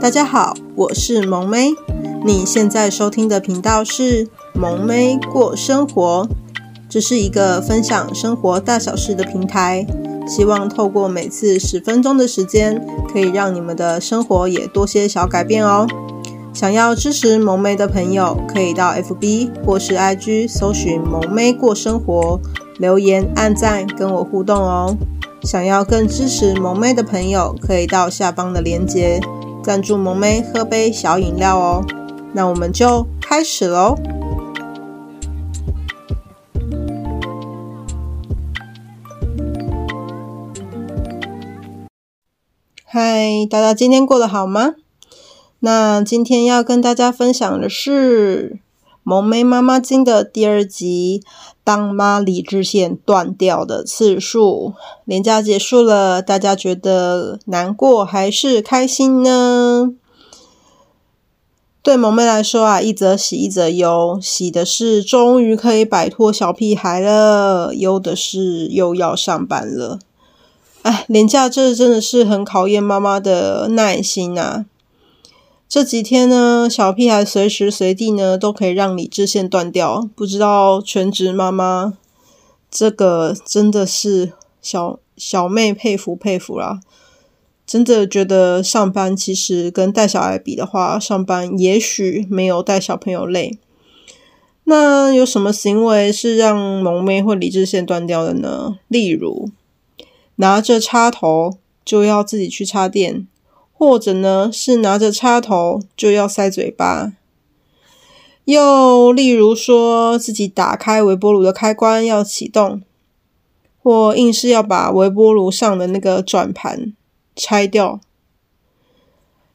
大家好，我是萌妹。你现在收听的频道是萌妹过生活，这是一个分享生活大小事的平台。希望透过每次十分钟的时间，可以让你们的生活也多些小改变哦。想要支持萌妹的朋友，可以到 FB 或是 IG 搜寻“萌妹过生活”，留言、按赞，跟我互动哦。想要更支持萌妹的朋友，可以到下方的链接赞助萌妹喝杯小饮料哦。那我们就开始喽。嗨，大家今天过得好吗？那今天要跟大家分享的是《萌妹妈妈经》的第二集。当妈理智线断掉的次数，连假结束了，大家觉得难过还是开心呢？对萌妹来说啊，一则喜，一则忧。喜的是终于可以摆脱小屁孩了，忧的是又要上班了。哎，连假这真的是很考验妈妈的耐心啊。这几天呢，小屁孩随时随地呢都可以让理智线断掉。不知道全职妈妈这个真的是小小妹佩服佩服啦！真的觉得上班其实跟带小孩比的话，上班也许没有带小朋友累。那有什么行为是让萌妹会理智线断掉的呢？例如拿着插头就要自己去插电。或者呢，是拿着插头就要塞嘴巴；又例如说自己打开微波炉的开关要启动，或硬是要把微波炉上的那个转盘拆掉；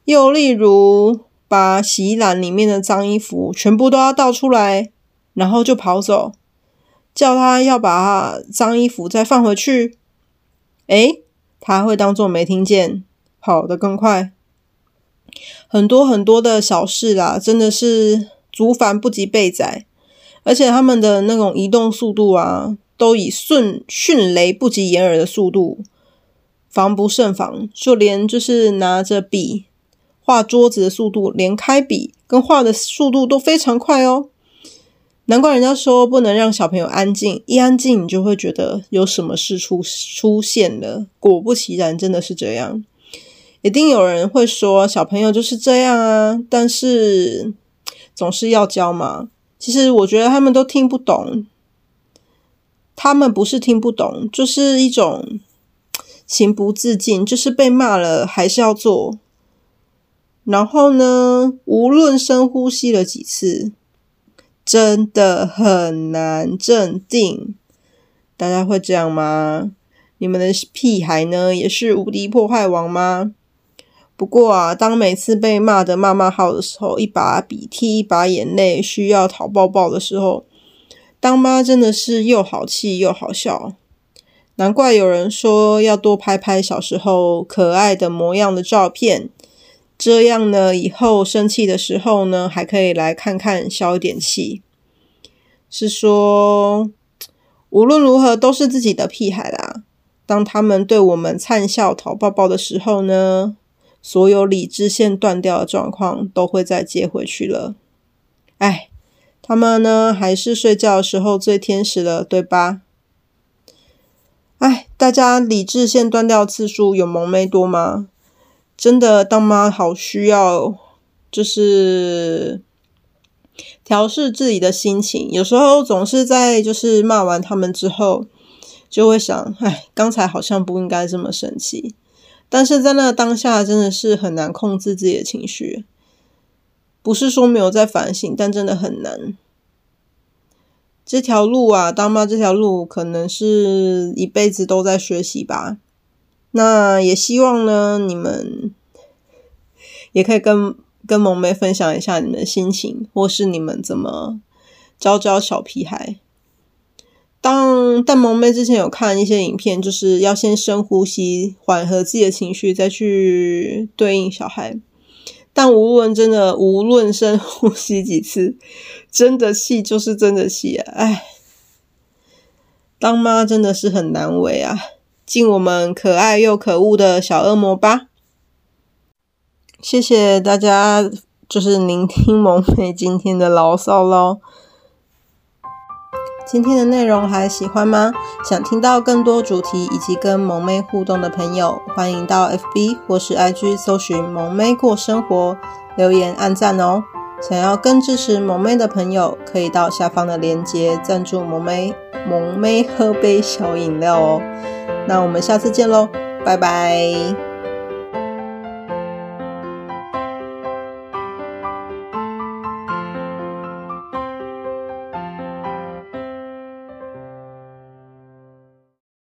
又例如把洗衣篮里面的脏衣服全部都要倒出来，然后就跑走，叫他要把脏衣服再放回去，诶，他会当作没听见。跑得更快，很多很多的小事啦，真的是足繁不及备载，而且他们的那种移动速度啊，都以瞬迅雷不及掩耳的速度，防不胜防。就连就是拿着笔画桌子的速度，连开笔跟画的速度都非常快哦。难怪人家说不能让小朋友安静，一安静你就会觉得有什么事出出现了。果不其然，真的是这样。一定有人会说小朋友就是这样啊，但是总是要教嘛。其实我觉得他们都听不懂，他们不是听不懂，就是一种情不自禁，就是被骂了还是要做。然后呢，无论深呼吸了几次，真的很难镇定。大家会这样吗？你们的屁孩呢，也是无敌破坏王吗？不过啊，当每次被骂得骂骂号的时候，一把鼻涕一把眼泪，需要讨抱抱的时候，当妈真的是又好气又好笑。难怪有人说要多拍拍小时候可爱的模样的照片，这样呢，以后生气的时候呢，还可以来看看消一点气。是说，无论如何都是自己的屁孩啦。当他们对我们灿笑讨抱抱的时候呢，所有理智线断掉的状况都会再接回去了。哎，他们呢，还是睡觉的时候最天使了，对吧？哎，大家理智线断掉次数有萌妹多吗？真的当妈好需要，就是调试自己的心情。有时候总是在就是骂完他们之后，就会想，哎，刚才好像不应该这么生气。但是在那当下，真的是很难控制自己的情绪。不是说没有在反省，但真的很难。这条路啊，当妈这条路，可能是一辈子都在学习吧。那也希望呢，你们也可以跟跟萌妹分享一下你们的心情，或是你们怎么教教小屁孩。当但萌妹之前有看一些影片，就是要先深呼吸，缓和自己的情绪，再去对应小孩。但无论真的无论深呼吸几次，真的气就是真的气啊！哎，当妈真的是很难为啊！敬我们可爱又可恶的小恶魔吧。谢谢大家，就是聆听萌妹今天的牢骚喽。今天的内容还喜欢吗？想听到更多主题以及跟萌妹互动的朋友，欢迎到 FB 或是 IG 搜寻“萌妹过生活”，留言按赞哦。想要更支持萌妹的朋友，可以到下方的链接赞助萌妹，萌妹喝杯小饮料哦。那我们下次见喽，拜拜。